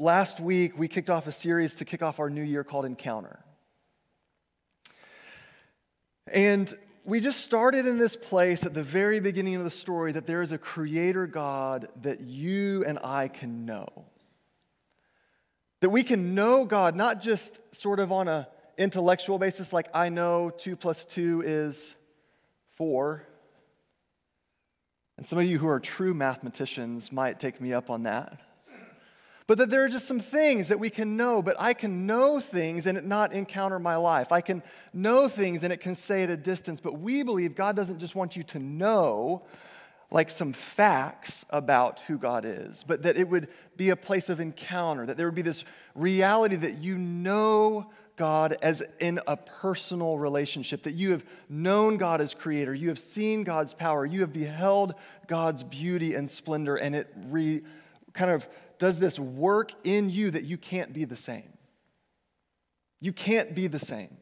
last week we kicked off a series to kick off our new year called Encounter. And we just started in this place at the very beginning of the story that there is a creator God that you and I can know. That we can know God not just sort of on a intellectual basis, like I know two plus two is four. And some of you who are true mathematicians might take me up on that. But that there are just some things that we can know, but I can know things and it not encounter my life. I can know things and it can stay at a distance. But we believe God doesn't just want you to know like some facts about who God is, but that it would be a place of encounter, that there would be this reality that you know God as in a personal relationship, that you have known God as creator, you have seen God's power, you have beheld God's beauty and splendor, and it re, kind of does this work in you that you can't be the same. You can't be the same.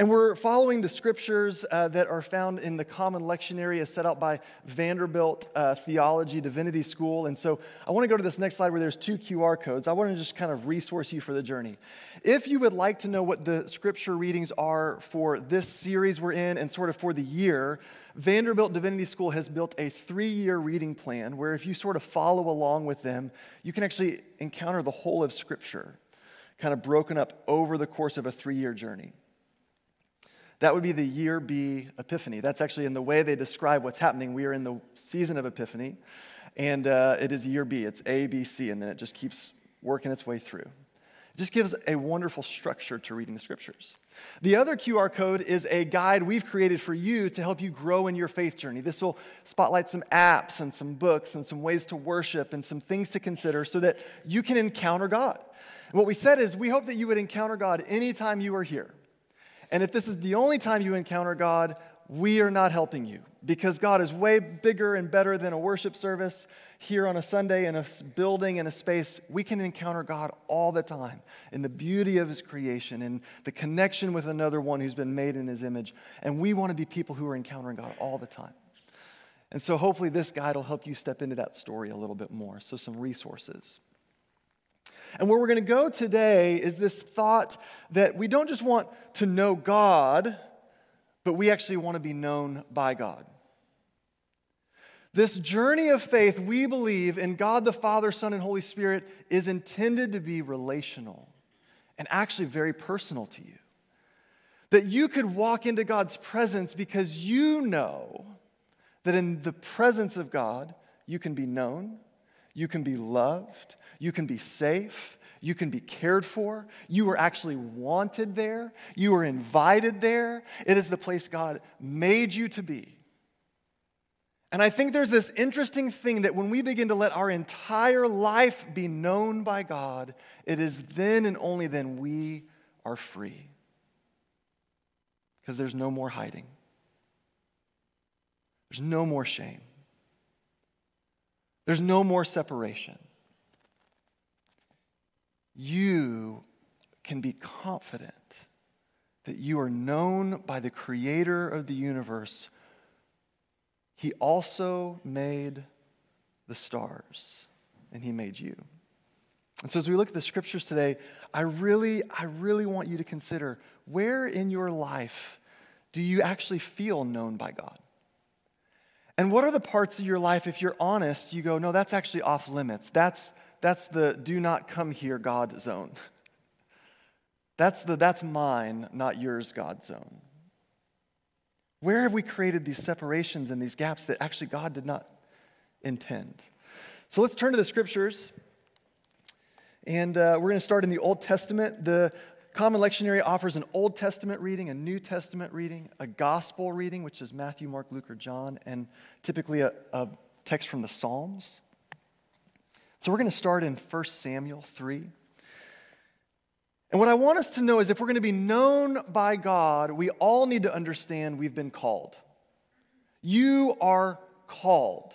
And we're following the scriptures uh, that are found in the common lectionary as set out by Vanderbilt uh, Theology Divinity School. And so I want to go to this next slide where there's two QR codes. I want to just kind of resource you for the journey. If you would like to know what the scripture readings are for this series we're in and sort of for the year, Vanderbilt Divinity School has built a three year reading plan where if you sort of follow along with them, you can actually encounter the whole of scripture, kind of broken up over the course of a three year journey. That would be the year B Epiphany. That's actually in the way they describe what's happening. We are in the season of Epiphany, and uh, it is year B. It's A, B, C, and then it just keeps working its way through. It just gives a wonderful structure to reading the scriptures. The other QR code is a guide we've created for you to help you grow in your faith journey. This will spotlight some apps and some books and some ways to worship and some things to consider so that you can encounter God. And what we said is we hope that you would encounter God anytime you are here. And if this is the only time you encounter God, we are not helping you because God is way bigger and better than a worship service here on a Sunday in a building in a space. We can encounter God all the time in the beauty of His creation and the connection with another one who's been made in His image. And we want to be people who are encountering God all the time. And so hopefully this guide will help you step into that story a little bit more. So, some resources. And where we're going to go today is this thought that we don't just want to know God, but we actually want to be known by God. This journey of faith, we believe in God the Father, Son, and Holy Spirit, is intended to be relational and actually very personal to you. That you could walk into God's presence because you know that in the presence of God, you can be known, you can be loved, you can be safe. You can be cared for. You are actually wanted there. You are invited there. It is the place God made you to be. And I think there's this interesting thing that when we begin to let our entire life be known by God, it is then and only then we are free. Because there's no more hiding, there's no more shame, there's no more separation you can be confident that you are known by the creator of the universe. He also made the stars, and he made you. And so as we look at the scriptures today, I really, I really want you to consider where in your life do you actually feel known by God? And what are the parts of your life, if you're honest, you go, no, that's actually off limits. That's that's the do not come here God zone. That's the that's mine, not yours God zone. Where have we created these separations and these gaps that actually God did not intend? So let's turn to the scriptures. And uh, we're going to start in the Old Testament. The Common Lectionary offers an Old Testament reading, a New Testament reading, a Gospel reading, which is Matthew, Mark, Luke, or John, and typically a, a text from the Psalms. So we're going to start in 1 Samuel 3. And what I want us to know is if we're going to be known by God, we all need to understand we've been called. You are called.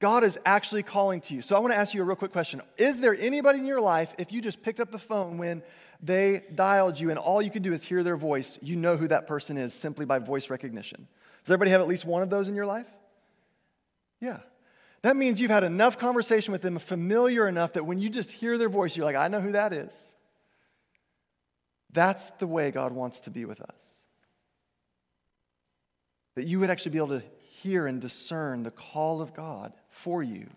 God is actually calling to you. So I want to ask you a real quick question. Is there anybody in your life, if you just picked up the phone when they dialed you and all you could do is hear their voice, you know who that person is simply by voice recognition? Does everybody have at least one of those in your life? Yeah. That means you've had enough conversation with them, familiar enough that when you just hear their voice, you're like, I know who that is. That's the way God wants to be with us. That you would actually be able to hear and discern the call of God for you,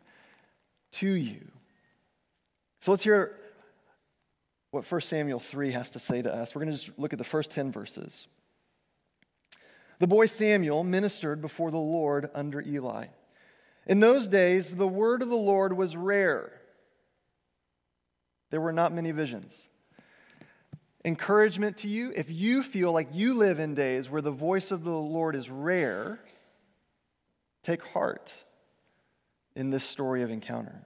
to you. So let's hear what 1 Samuel 3 has to say to us. We're going to just look at the first 10 verses. The boy Samuel ministered before the Lord under Eli. In those days, the word of the Lord was rare. There were not many visions. Encouragement to you if you feel like you live in days where the voice of the Lord is rare, take heart in this story of encounter.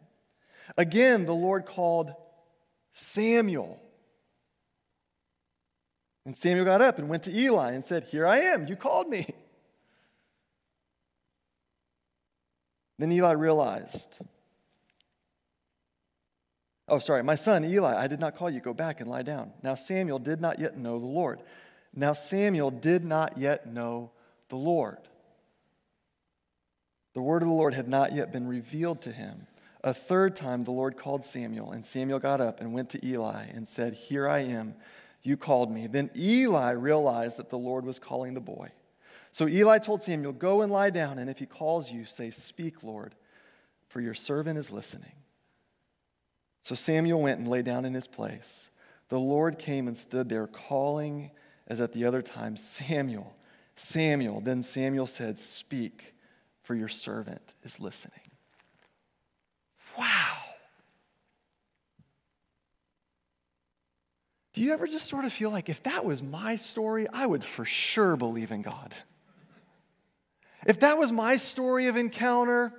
Again, the Lord called Samuel. And Samuel got up and went to Eli and said, Here I am, you called me. Then Eli realized, Oh, sorry, my son Eli, I did not call you. Go back and lie down. Now Samuel did not yet know the Lord. Now Samuel did not yet know the Lord. The word of the Lord had not yet been revealed to him. A third time the Lord called Samuel, and Samuel got up and went to Eli and said, Here I am you called me. Then Eli realized that the Lord was calling the boy. So Eli told Samuel, Go and lie down, and if he calls you, say, Speak, Lord, for your servant is listening. So Samuel went and lay down in his place. The Lord came and stood there, calling as at the other time, Samuel, Samuel. Then Samuel said, Speak, for your servant is listening. Do you ever just sort of feel like if that was my story, I would for sure believe in God? If that was my story of encounter,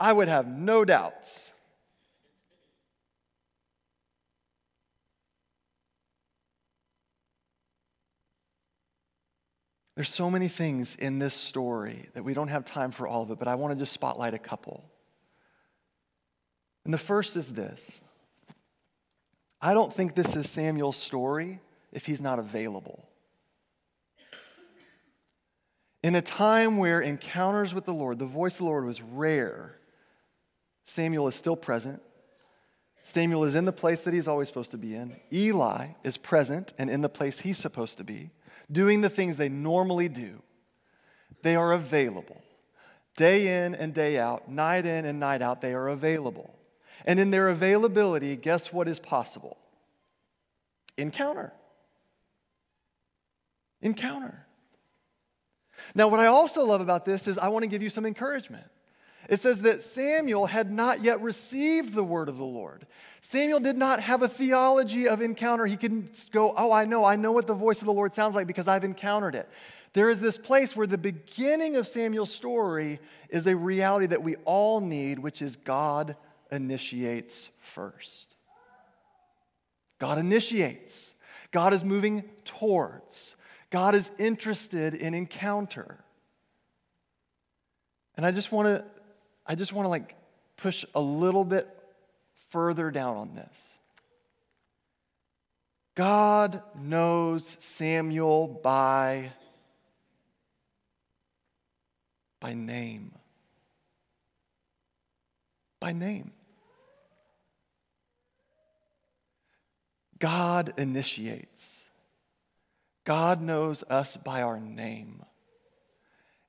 I would have no doubts. There's so many things in this story that we don't have time for all of it, but I want to just spotlight a couple. And the first is this I don't think this is Samuel's story if he's not available. In a time where encounters with the Lord, the voice of the Lord was rare, Samuel is still present. Samuel is in the place that he's always supposed to be in. Eli is present and in the place he's supposed to be, doing the things they normally do. They are available. Day in and day out, night in and night out, they are available. And in their availability, guess what is possible? Encounter. Encounter. Now, what I also love about this is I want to give you some encouragement. It says that Samuel had not yet received the word of the Lord. Samuel did not have a theology of encounter. He couldn't go, Oh, I know, I know what the voice of the Lord sounds like because I've encountered it. There is this place where the beginning of Samuel's story is a reality that we all need, which is God initiates first. God initiates. God is moving towards. God is interested in encounter. And I just want to I just want to like push a little bit further down on this. God knows Samuel by by name. By name. God initiates. God knows us by our name.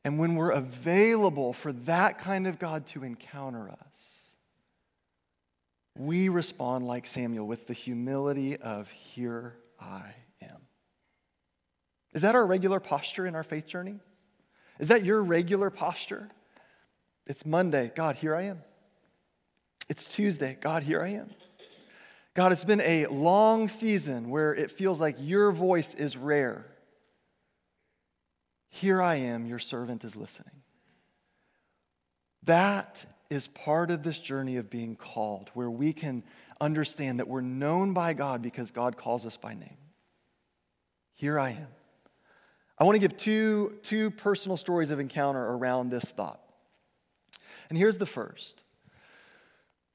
And when we're available for that kind of God to encounter us, we respond like Samuel with the humility of, Here I am. Is that our regular posture in our faith journey? Is that your regular posture? It's Monday, God, here I am. It's Tuesday, God, here I am. God, it's been a long season where it feels like your voice is rare. Here I am, your servant is listening. That is part of this journey of being called, where we can understand that we're known by God because God calls us by name. Here I am. I want to give two, two personal stories of encounter around this thought. And here's the first.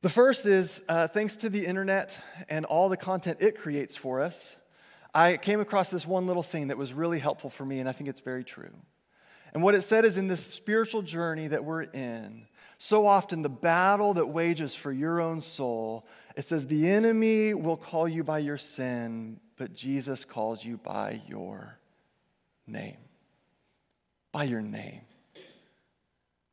The first is uh, thanks to the internet and all the content it creates for us, I came across this one little thing that was really helpful for me, and I think it's very true. And what it said is in this spiritual journey that we're in, so often the battle that wages for your own soul, it says the enemy will call you by your sin, but Jesus calls you by your name. By your name.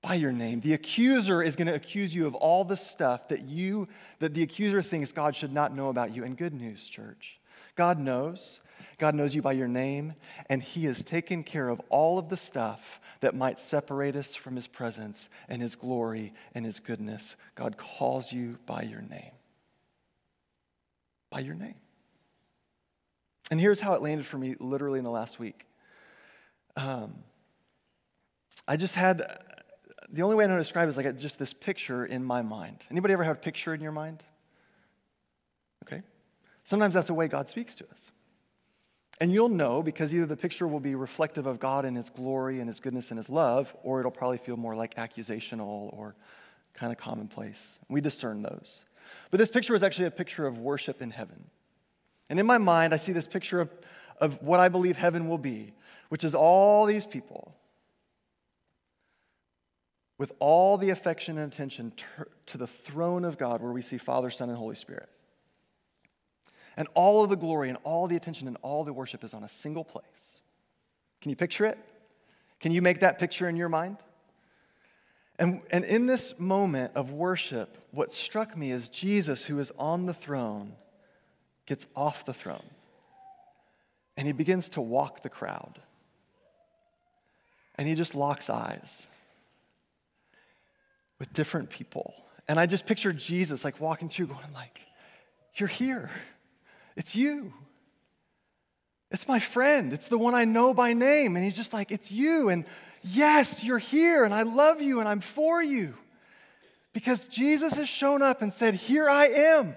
By your name. The accuser is going to accuse you of all the stuff that you that the accuser thinks God should not know about you. And good news, church. God knows. God knows you by your name, and He has taken care of all of the stuff that might separate us from His presence and His glory and His goodness. God calls you by your name. By your name. And here's how it landed for me literally in the last week. Um, I just had the only way I know to describe it is like just this picture in my mind. Anybody ever have a picture in your mind? Okay. Sometimes that's the way God speaks to us. And you'll know because either the picture will be reflective of God and His glory and His goodness and His love, or it'll probably feel more like accusational or kind of commonplace. We discern those. But this picture was actually a picture of worship in heaven. And in my mind, I see this picture of, of what I believe heaven will be, which is all these people with all the affection and attention to the throne of God where we see Father, Son, and Holy Spirit. And all of the glory and all the attention and all the worship is on a single place. Can you picture it? Can you make that picture in your mind? And, and in this moment of worship, what struck me is Jesus, who is on the throne, gets off the throne and he begins to walk the crowd. And he just locks eyes with different people. And I just pictured Jesus like walking through, going like, You're here. It's you. It's my friend. It's the one I know by name. And he's just like, It's you. And yes, you're here. And I love you. And I'm for you. Because Jesus has shown up and said, Here I am.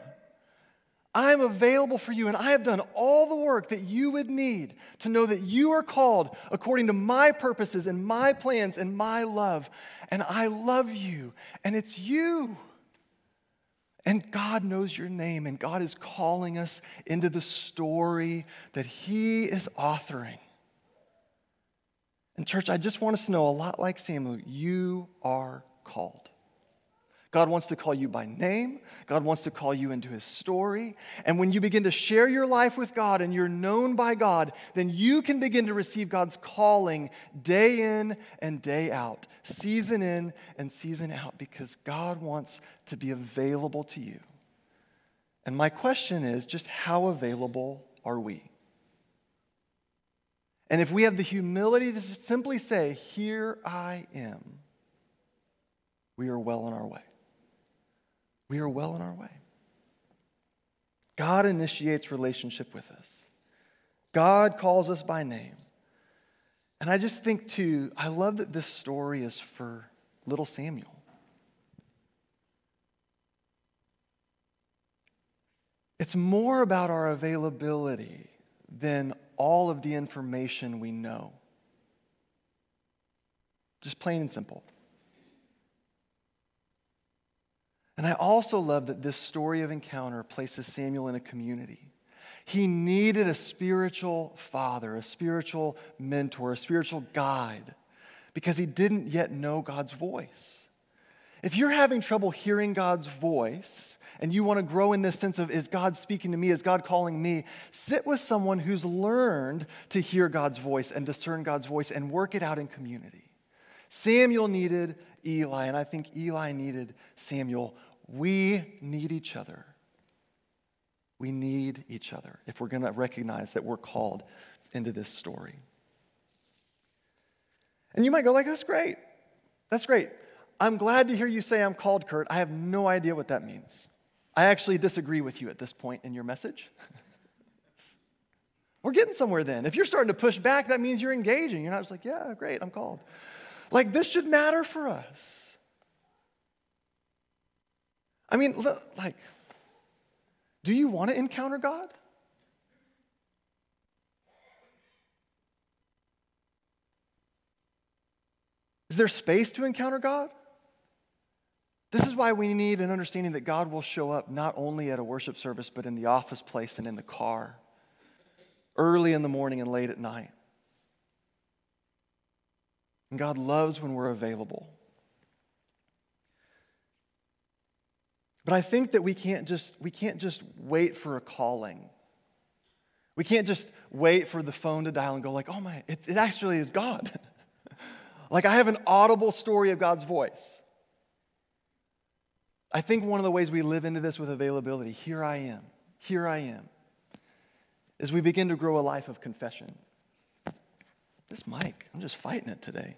I'm available for you, and I have done all the work that you would need to know that you are called according to my purposes and my plans and my love. And I love you, and it's you. And God knows your name, and God is calling us into the story that He is authoring. And, church, I just want us to know a lot like Samuel, you are called. God wants to call you by name. God wants to call you into his story. And when you begin to share your life with God and you're known by God, then you can begin to receive God's calling day in and day out, season in and season out, because God wants to be available to you. And my question is just how available are we? And if we have the humility to simply say, Here I am, we are well on our way we are well on our way. God initiates relationship with us. God calls us by name. And I just think, too, I love that this story is for little Samuel. It's more about our availability than all of the information we know. Just plain and simple. And I also love that this story of encounter places Samuel in a community. He needed a spiritual father, a spiritual mentor, a spiritual guide, because he didn't yet know God's voice. If you're having trouble hearing God's voice and you want to grow in this sense of, is God speaking to me? Is God calling me? Sit with someone who's learned to hear God's voice and discern God's voice and work it out in community. Samuel needed Eli, and I think Eli needed Samuel we need each other. We need each other if we're going to recognize that we're called into this story. And you might go like, that's great. That's great. I'm glad to hear you say I'm called, Kurt. I have no idea what that means. I actually disagree with you at this point in your message. We're getting somewhere then. If you're starting to push back, that means you're engaging. You're not just like, yeah, great, I'm called. Like, this should matter for us. I mean, like, do you want to encounter God? Is there space to encounter God? This is why we need an understanding that God will show up not only at a worship service, but in the office place and in the car, early in the morning and late at night. And God loves when we're available. But I think that we can't just, we can't just wait for a calling. We can't just wait for the phone to dial and go like, oh my, it, it actually is God. like I have an audible story of God's voice. I think one of the ways we live into this with availability, here I am, here I am, is we begin to grow a life of confession. This mic, I'm just fighting it today.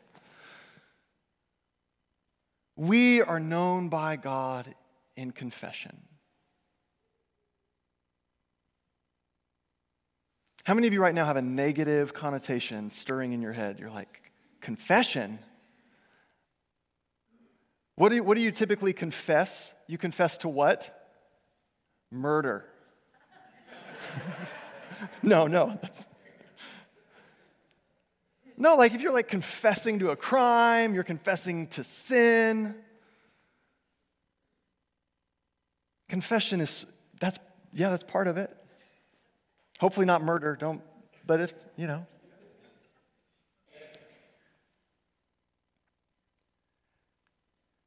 We are known by God in confession. How many of you right now have a negative connotation stirring in your head? You're like, confession? What do you, what do you typically confess? You confess to what? Murder. no, no. That's... No, like if you're like confessing to a crime, you're confessing to sin. Confession is, that's, yeah, that's part of it. Hopefully not murder, don't, but if, you know.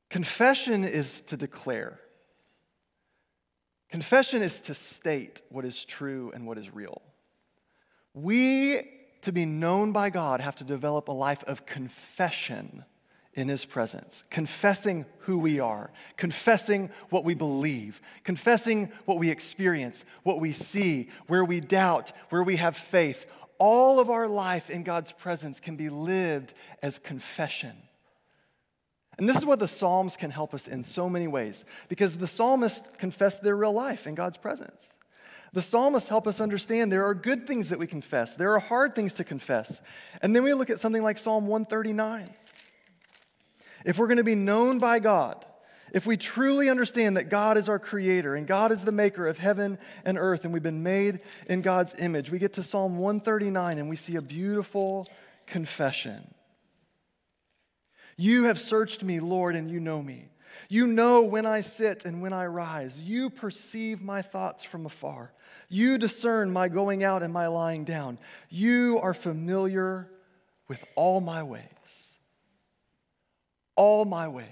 Confession is to declare. Confession is to state what is true and what is real. We, to be known by God, have to develop a life of confession in his presence, confessing who we are, confessing what we believe, confessing what we experience, what we see, where we doubt, where we have faith. All of our life in God's presence can be lived as confession. And this is what the Psalms can help us in so many ways, because the psalmists confess their real life in God's presence. The psalmists help us understand there are good things that we confess, there are hard things to confess. And then we look at something like Psalm 139 if we're going to be known by God, if we truly understand that God is our creator and God is the maker of heaven and earth and we've been made in God's image, we get to Psalm 139 and we see a beautiful confession. You have searched me, Lord, and you know me. You know when I sit and when I rise. You perceive my thoughts from afar. You discern my going out and my lying down. You are familiar with all my ways all my ways.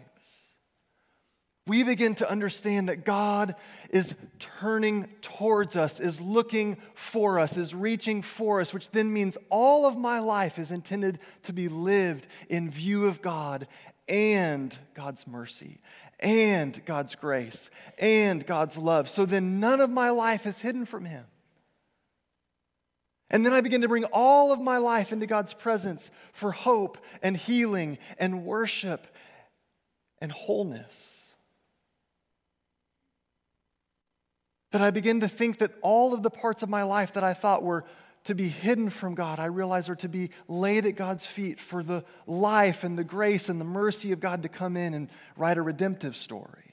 We begin to understand that God is turning towards us, is looking for us, is reaching for us, which then means all of my life is intended to be lived in view of God and God's mercy and God's grace and God's love. So then none of my life is hidden from Him. And then I begin to bring all of my life into God's presence for hope and healing and worship and wholeness. That I begin to think that all of the parts of my life that I thought were to be hidden from God, I realize are to be laid at God's feet for the life and the grace and the mercy of God to come in and write a redemptive story.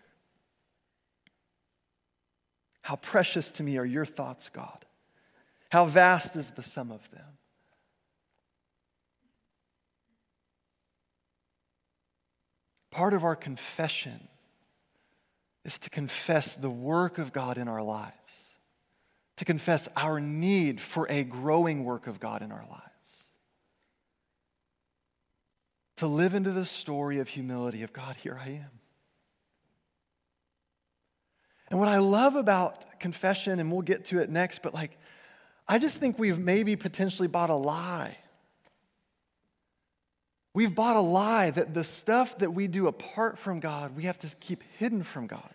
How precious to me are your thoughts, God. How vast is the sum of them. Part of our confession is to confess the work of God in our lives, to confess our need for a growing work of God in our lives, to live into the story of humility of God, here I am. And what I love about confession, and we'll get to it next, but like, I just think we've maybe potentially bought a lie. We've bought a lie that the stuff that we do apart from God, we have to keep hidden from God.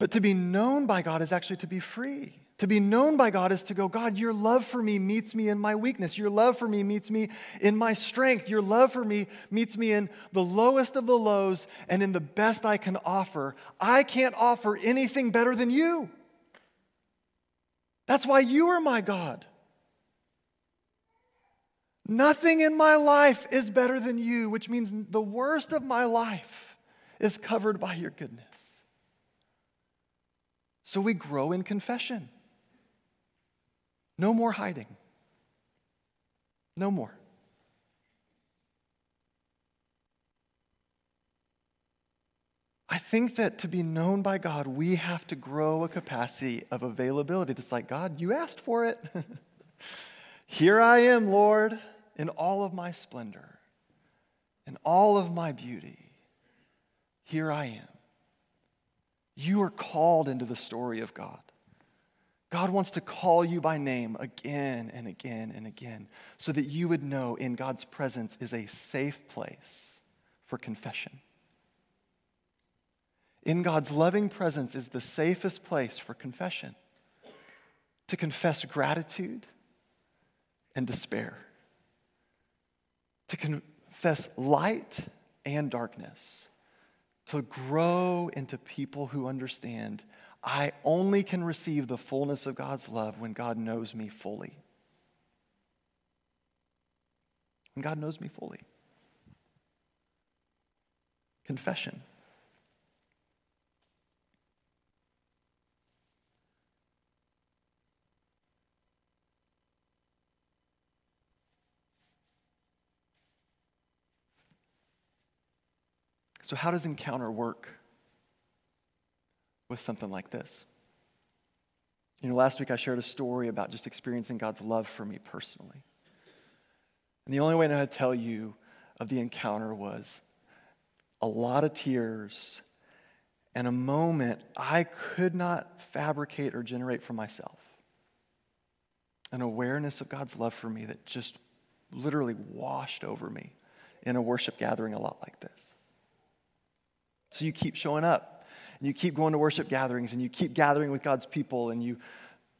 But to be known by God is actually to be free. To be known by God is to go, God, your love for me meets me in my weakness. Your love for me meets me in my strength. Your love for me meets me in the lowest of the lows and in the best I can offer. I can't offer anything better than you. That's why you are my God. Nothing in my life is better than you, which means the worst of my life is covered by your goodness. So we grow in confession. No more hiding. No more. I think that to be known by God, we have to grow a capacity of availability that's like, God, you asked for it. Here I am, Lord, in all of my splendor, in all of my beauty. Here I am. You are called into the story of God. God wants to call you by name again and again and again so that you would know in God's presence is a safe place for confession. In God's loving presence is the safest place for confession to confess gratitude and despair, to confess light and darkness, to grow into people who understand I only can receive the fullness of God's love when God knows me fully. When God knows me fully. Confession. So, how does encounter work? With something like this. You know, last week I shared a story about just experiencing God's love for me personally. And the only way I know how to tell you of the encounter was a lot of tears and a moment I could not fabricate or generate for myself. An awareness of God's love for me that just literally washed over me in a worship gathering a lot like this. So you keep showing up and you keep going to worship gatherings and you keep gathering with God's people and you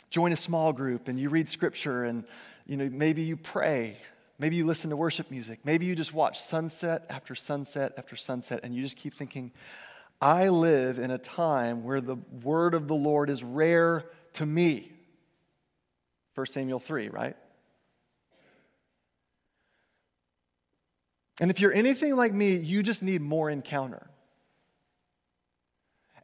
join a small group and you read scripture and you know maybe you pray maybe you listen to worship music maybe you just watch sunset after sunset after sunset and you just keep thinking i live in a time where the word of the lord is rare to me. 1 samuel 3 right? And if you're anything like me you just need more encounter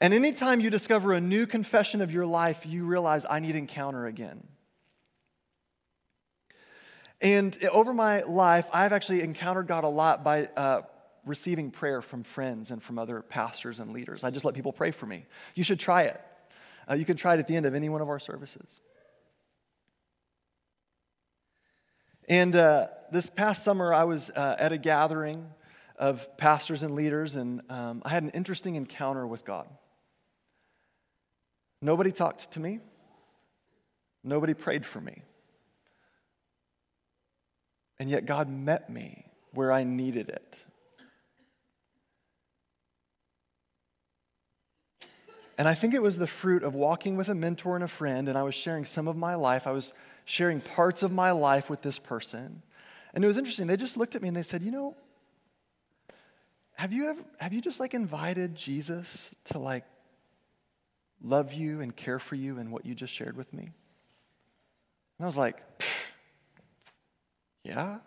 and anytime you discover a new confession of your life, you realize, I need encounter again. And over my life, I've actually encountered God a lot by uh, receiving prayer from friends and from other pastors and leaders. I just let people pray for me. You should try it. Uh, you can try it at the end of any one of our services. And uh, this past summer, I was uh, at a gathering of pastors and leaders, and um, I had an interesting encounter with God. Nobody talked to me. Nobody prayed for me. And yet God met me where I needed it. And I think it was the fruit of walking with a mentor and a friend, and I was sharing some of my life. I was sharing parts of my life with this person. And it was interesting. They just looked at me and they said, You know, have you ever, have you just like invited Jesus to like love you and care for you and what you just shared with me? And I was like, yeah.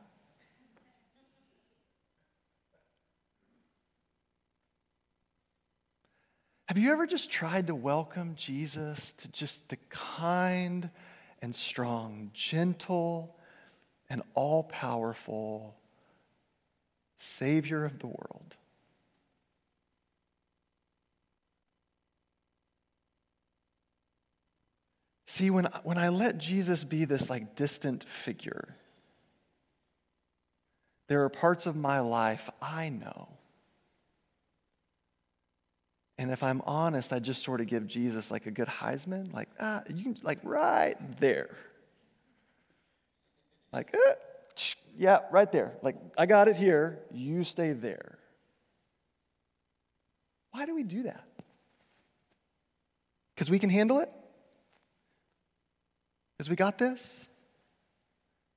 Have you ever just tried to welcome Jesus to just the kind and strong, gentle and all powerful Savior of the world? See, when, when I let Jesus be this like distant figure, there are parts of my life I know And if I'm honest, I just sort of give Jesus like a good Heisman, like, ah, you like right there. Like, uh, yeah, right there. Like, I got it here. You stay there. Why do we do that? Because we can handle it? Because we got this?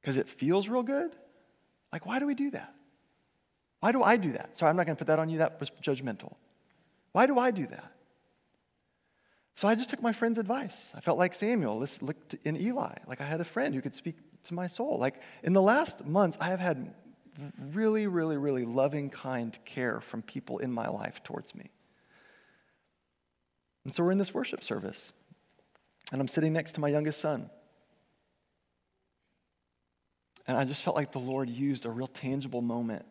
Because it feels real good? Like, why do we do that? Why do I do that? Sorry, I'm not going to put that on you. That was judgmental. Why do I do that? So I just took my friend's advice. I felt like Samuel, this looked in Eli, like I had a friend who could speak to my soul. Like in the last months, I have had really, really, really loving, kind care from people in my life towards me. And so we're in this worship service, and I'm sitting next to my youngest son. And I just felt like the Lord used a real tangible moment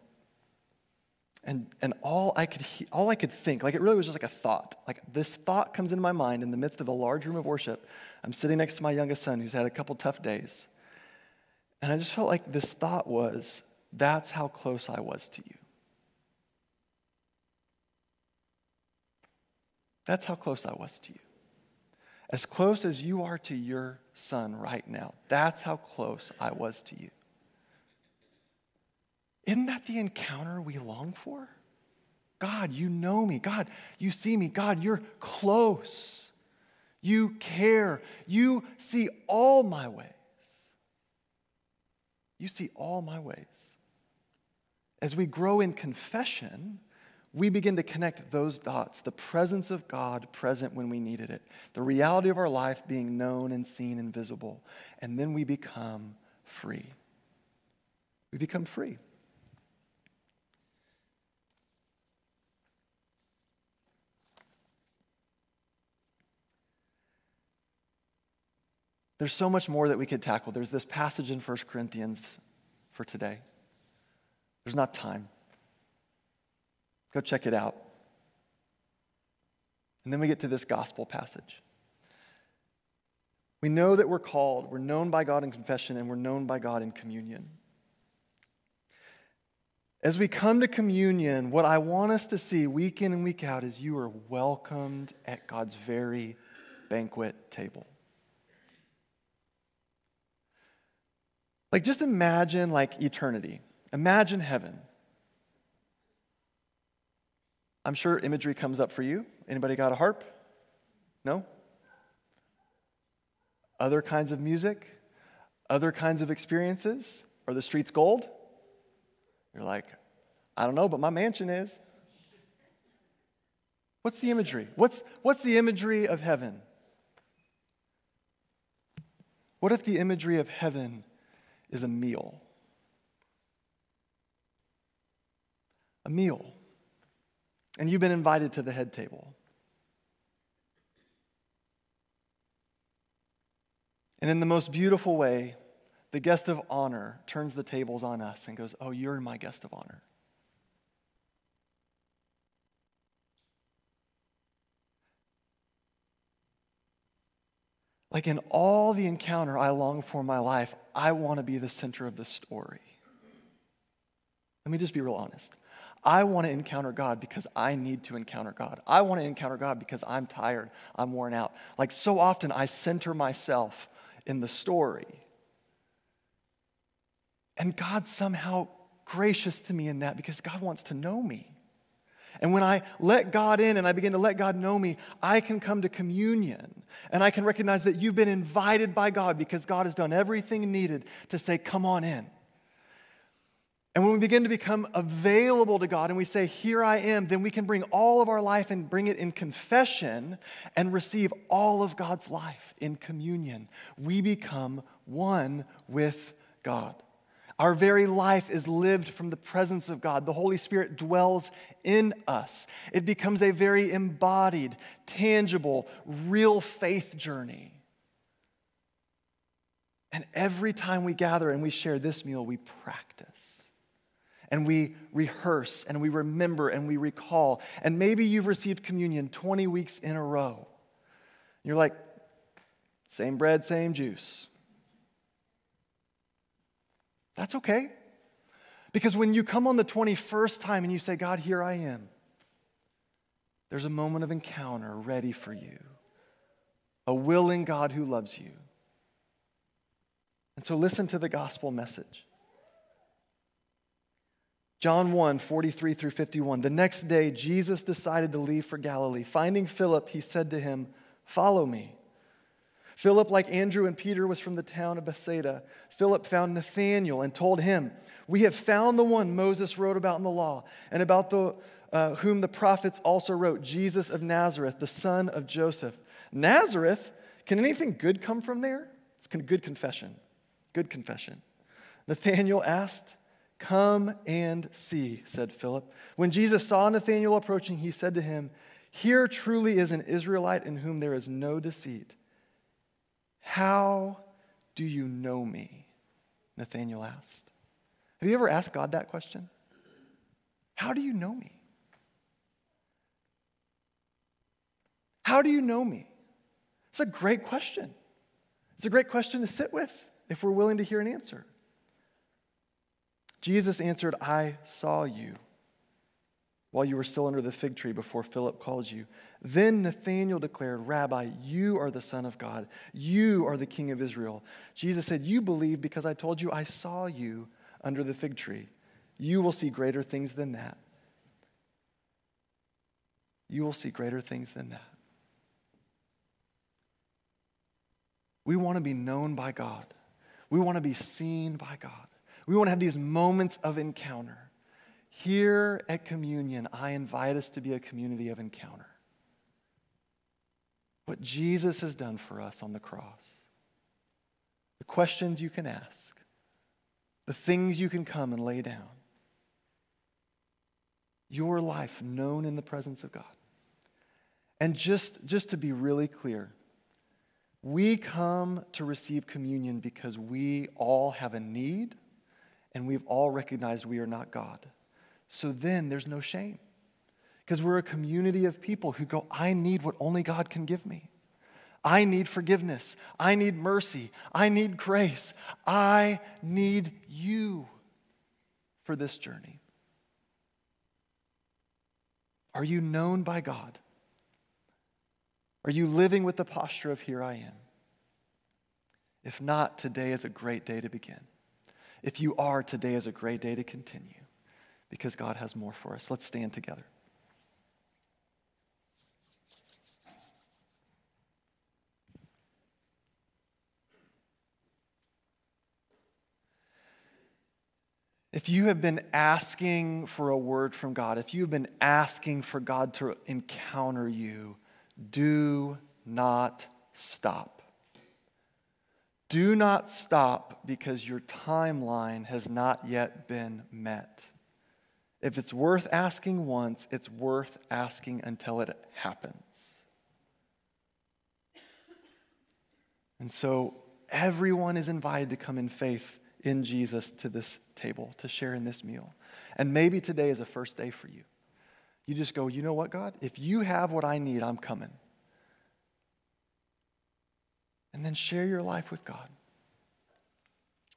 and, and all, I could he- all I could think, like it really was just like a thought. Like this thought comes into my mind in the midst of a large room of worship. I'm sitting next to my youngest son who's had a couple tough days. And I just felt like this thought was that's how close I was to you. That's how close I was to you. As close as you are to your son right now, that's how close I was to you. Isn't that the encounter we long for? God, you know me. God, you see me. God, you're close. You care. You see all my ways. You see all my ways. As we grow in confession, we begin to connect those dots the presence of God present when we needed it, the reality of our life being known and seen and visible, and then we become free. We become free. There's so much more that we could tackle. There's this passage in 1 Corinthians for today. There's not time. Go check it out. And then we get to this gospel passage. We know that we're called, we're known by God in confession, and we're known by God in communion. As we come to communion, what I want us to see week in and week out is you are welcomed at God's very banquet table. Like, just imagine like eternity. Imagine heaven. I'm sure imagery comes up for you. Anybody got a harp? No? Other kinds of music? Other kinds of experiences? Are the streets gold? You're like, I don't know, but my mansion is. What's the imagery? What's, what's the imagery of heaven? What if the imagery of heaven is a meal. A meal. And you've been invited to the head table. And in the most beautiful way, the guest of honor turns the tables on us and goes, Oh, you're my guest of honor. Like in all the encounter I long for in my life, I want to be the center of the story. Let me just be real honest. I want to encounter God because I need to encounter God. I want to encounter God because I'm tired, I'm worn out. Like so often, I center myself in the story. And God's somehow gracious to me in that because God wants to know me. And when I let God in and I begin to let God know me, I can come to communion. And I can recognize that you've been invited by God because God has done everything needed to say, Come on in. And when we begin to become available to God and we say, Here I am, then we can bring all of our life and bring it in confession and receive all of God's life in communion. We become one with God. Our very life is lived from the presence of God. The Holy Spirit dwells in us. It becomes a very embodied, tangible, real faith journey. And every time we gather and we share this meal, we practice. And we rehearse and we remember and we recall. And maybe you've received communion 20 weeks in a row. You're like, same bread, same juice. That's okay. Because when you come on the 21st time and you say, God, here I am, There's a moment of encounter ready for you, a willing God who loves you. And so listen to the gospel message. John 1 43 through 51. The next day, Jesus decided to leave for Galilee. Finding Philip, he said to him, Follow me. Philip, like Andrew and Peter, was from the town of Bethsaida. Philip found Nathanael and told him, We have found the one Moses wrote about in the law, and about the, uh, whom the prophets also wrote, Jesus of Nazareth, the son of Joseph. Nazareth? Can anything good come from there? It's a good confession. Good confession. Nathanael asked, Come and see, said Philip. When Jesus saw Nathanael approaching, he said to him, Here truly is an Israelite in whom there is no deceit. How do you know me? Nathanael asked. Have you ever asked God that question? How do you know me? How do you know me? It's a great question. It's a great question to sit with if we're willing to hear an answer. Jesus answered, I saw you while you were still under the fig tree before Philip called you. Then Nathanael declared, Rabbi, you are the Son of God. You are the King of Israel. Jesus said, You believe because I told you I saw you under the fig tree. You will see greater things than that. You will see greater things than that. We want to be known by God. We want to be seen by God. We want to have these moments of encounter. Here at communion, I invite us to be a community of encounter. What Jesus has done for us on the cross, the questions you can ask, the things you can come and lay down, your life known in the presence of God. And just, just to be really clear, we come to receive communion because we all have a need and we've all recognized we are not God. So then there's no shame because we're a community of people who go, I need what only God can give me. I need forgiveness. I need mercy. I need grace. I need you for this journey. Are you known by God? Are you living with the posture of here I am? If not, today is a great day to begin. If you are, today is a great day to continue because God has more for us. Let's stand together. If you have been asking for a word from God, if you've been asking for God to encounter you, do not stop. Do not stop because your timeline has not yet been met. If it's worth asking once, it's worth asking until it happens. And so everyone is invited to come in faith in Jesus to this table, to share in this meal. And maybe today is a first day for you. You just go, you know what, God? If you have what I need, I'm coming and then share your life with God.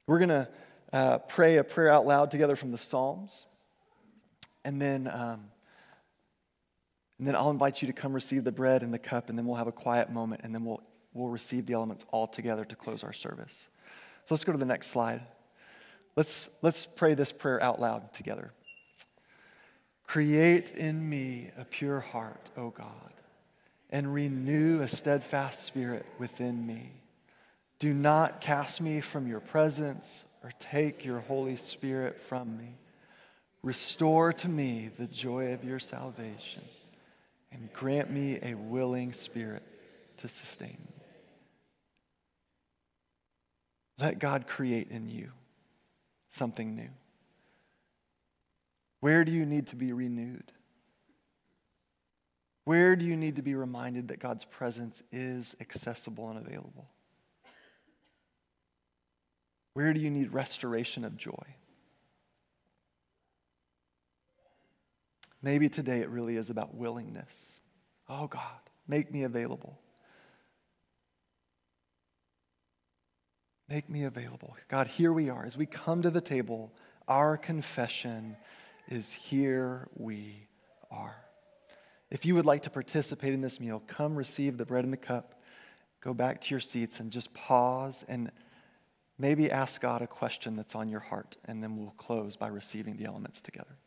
We're going to uh, pray a prayer out loud together from the Psalms, and then, um, and then I'll invite you to come receive the bread and the cup, and then we'll have a quiet moment, and then we'll, we'll receive the elements all together to close our service. So let's go to the next slide. Let's, let's pray this prayer out loud together. Create in me a pure heart, O God and renew a steadfast spirit within me. Do not cast me from your presence or take your Holy Spirit from me. Restore to me the joy of your salvation and grant me a willing spirit to sustain me. Let God create in you something new. Where do you need to be renewed? Where do you need to be reminded that God's presence is accessible and available? Where do you need restoration of joy? Maybe today it really is about willingness. Oh God, make me available. Make me available. God, here we are. As we come to the table, our confession is here we are. If you would like to participate in this meal, come receive the bread and the cup. Go back to your seats and just pause and maybe ask God a question that's on your heart, and then we'll close by receiving the elements together.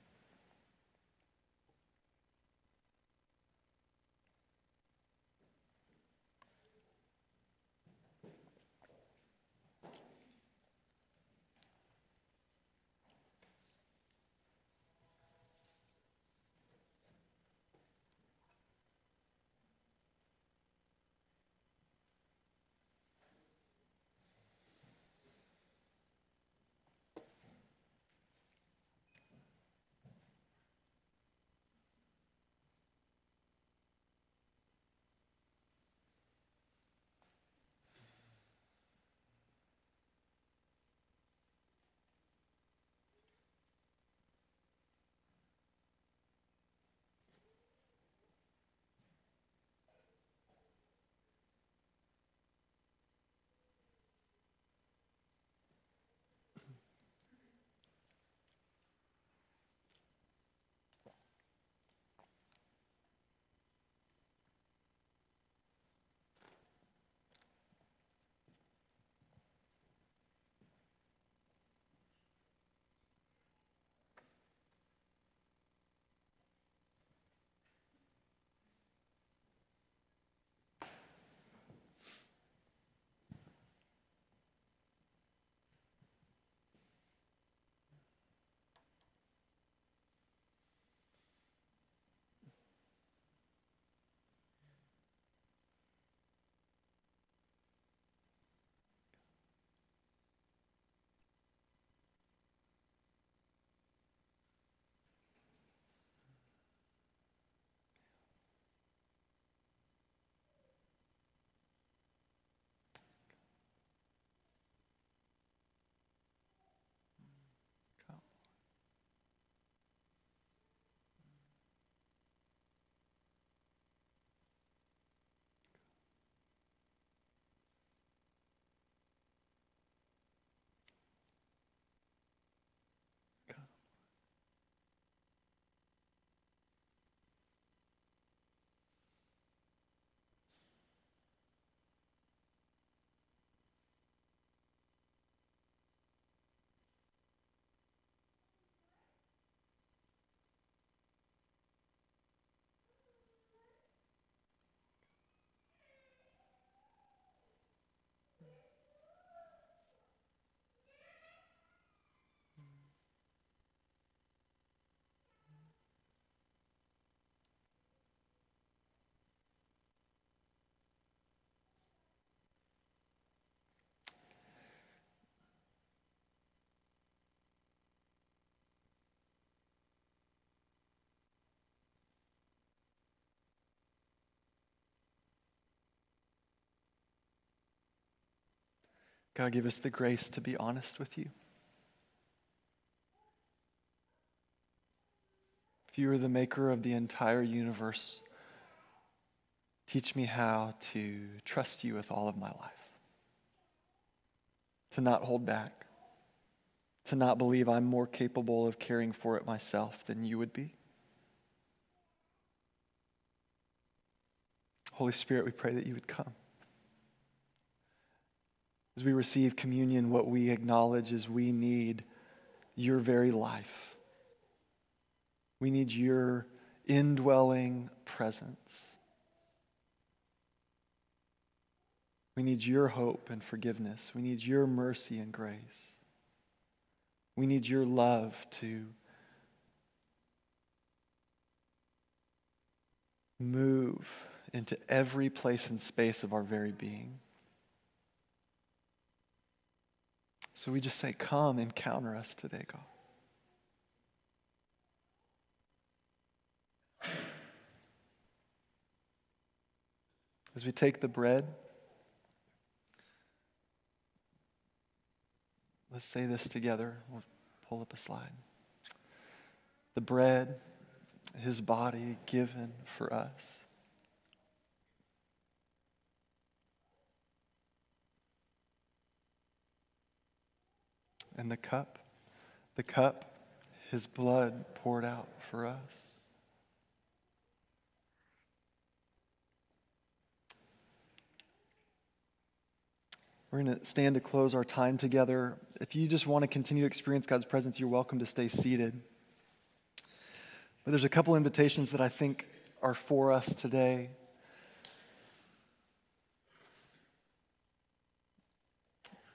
God, give us the grace to be honest with you. If you are the maker of the entire universe, teach me how to trust you with all of my life, to not hold back, to not believe I'm more capable of caring for it myself than you would be. Holy Spirit, we pray that you would come. As we receive communion, what we acknowledge is we need your very life. We need your indwelling presence. We need your hope and forgiveness. We need your mercy and grace. We need your love to move into every place and space of our very being. So we just say, Come, encounter us today, God. As we take the bread, let's say this together. We'll pull up a slide. The bread, his body given for us. and the cup, the cup, his blood poured out for us. We're going to stand to close our time together. If you just want to continue to experience God's presence, you're welcome to stay seated. But there's a couple invitations that I think are for us today.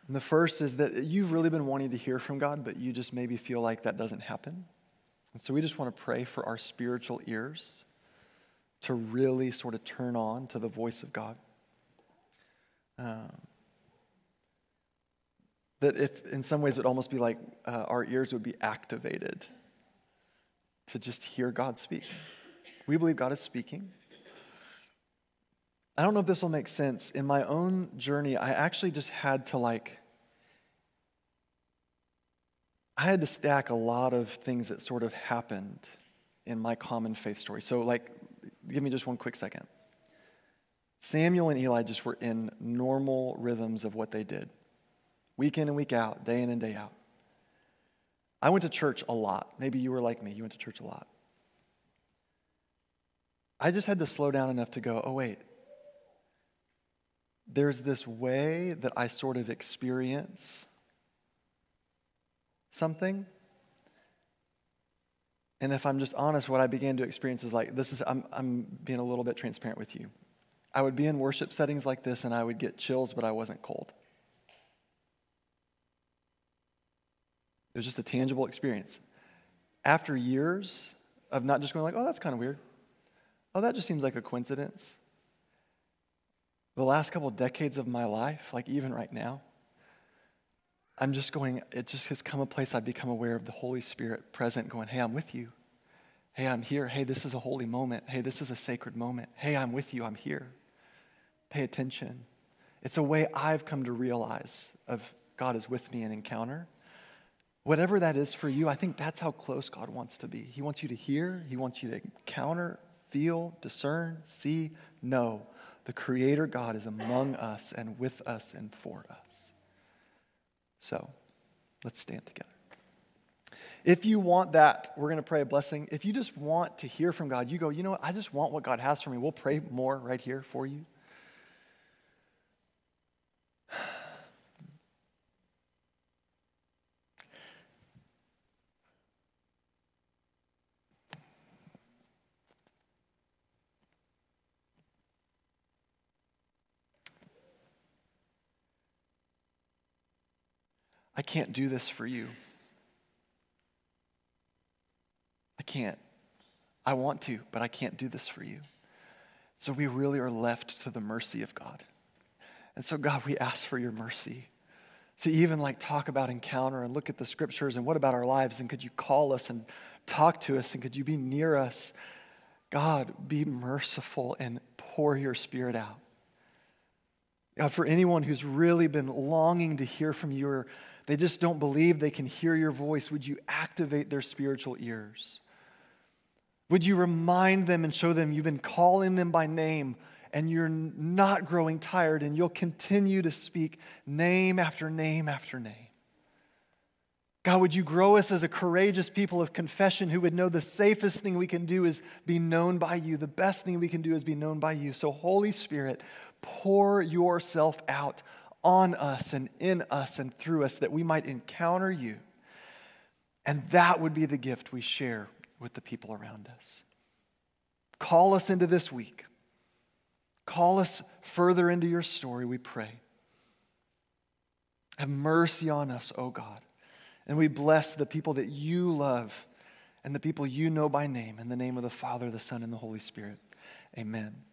And the first is that you've really been wanting to hear from God, but you just maybe feel like that doesn't happen. And so we just want to pray for our spiritual ears to really sort of turn on to the voice of God. Um, that if in some ways it would almost be like uh, our ears would be activated to just hear God speak. We believe God is speaking. I don't know if this will make sense. In my own journey, I actually just had to like, I had to stack a lot of things that sort of happened in my common faith story. So, like, give me just one quick second. Samuel and Eli just were in normal rhythms of what they did, week in and week out, day in and day out. I went to church a lot. Maybe you were like me, you went to church a lot. I just had to slow down enough to go, oh, wait, there's this way that I sort of experience something. And if I'm just honest, what I began to experience is like, this is, I'm, I'm being a little bit transparent with you. I would be in worship settings like this and I would get chills, but I wasn't cold. It was just a tangible experience. After years of not just going like, oh, that's kind of weird. Oh, that just seems like a coincidence the last couple decades of my life, like even right now, I'm just going, it just has come a place I've become aware of the Holy Spirit present, going, hey, I'm with you. Hey, I'm here. Hey, this is a holy moment. Hey, this is a sacred moment. Hey, I'm with you. I'm here. Pay attention. It's a way I've come to realize of God is with me in encounter. Whatever that is for you, I think that's how close God wants to be. He wants you to hear, He wants you to encounter, feel, discern, see, know the Creator God is among us and with us and for us. So let's stand together. If you want that, we're going to pray a blessing. If you just want to hear from God, you go, you know what? I just want what God has for me. We'll pray more right here for you. Can't do this for you. I can't. I want to, but I can't do this for you. So we really are left to the mercy of God. And so, God, we ask for your mercy to even like talk about encounter and look at the scriptures and what about our lives and could you call us and talk to us and could you be near us? God, be merciful and pour your spirit out. God, for anyone who's really been longing to hear from you or they just don't believe they can hear your voice. Would you activate their spiritual ears? Would you remind them and show them you've been calling them by name and you're not growing tired and you'll continue to speak name after name after name? God, would you grow us as a courageous people of confession who would know the safest thing we can do is be known by you. The best thing we can do is be known by you. So, Holy Spirit, pour yourself out on us and in us and through us that we might encounter you. And that would be the gift we share with the people around us. Call us into this week. Call us further into your story, we pray. Have mercy on us, O oh God. And we bless the people that you love and the people you know by name. In the name of the Father, the Son, and the Holy Spirit. Amen.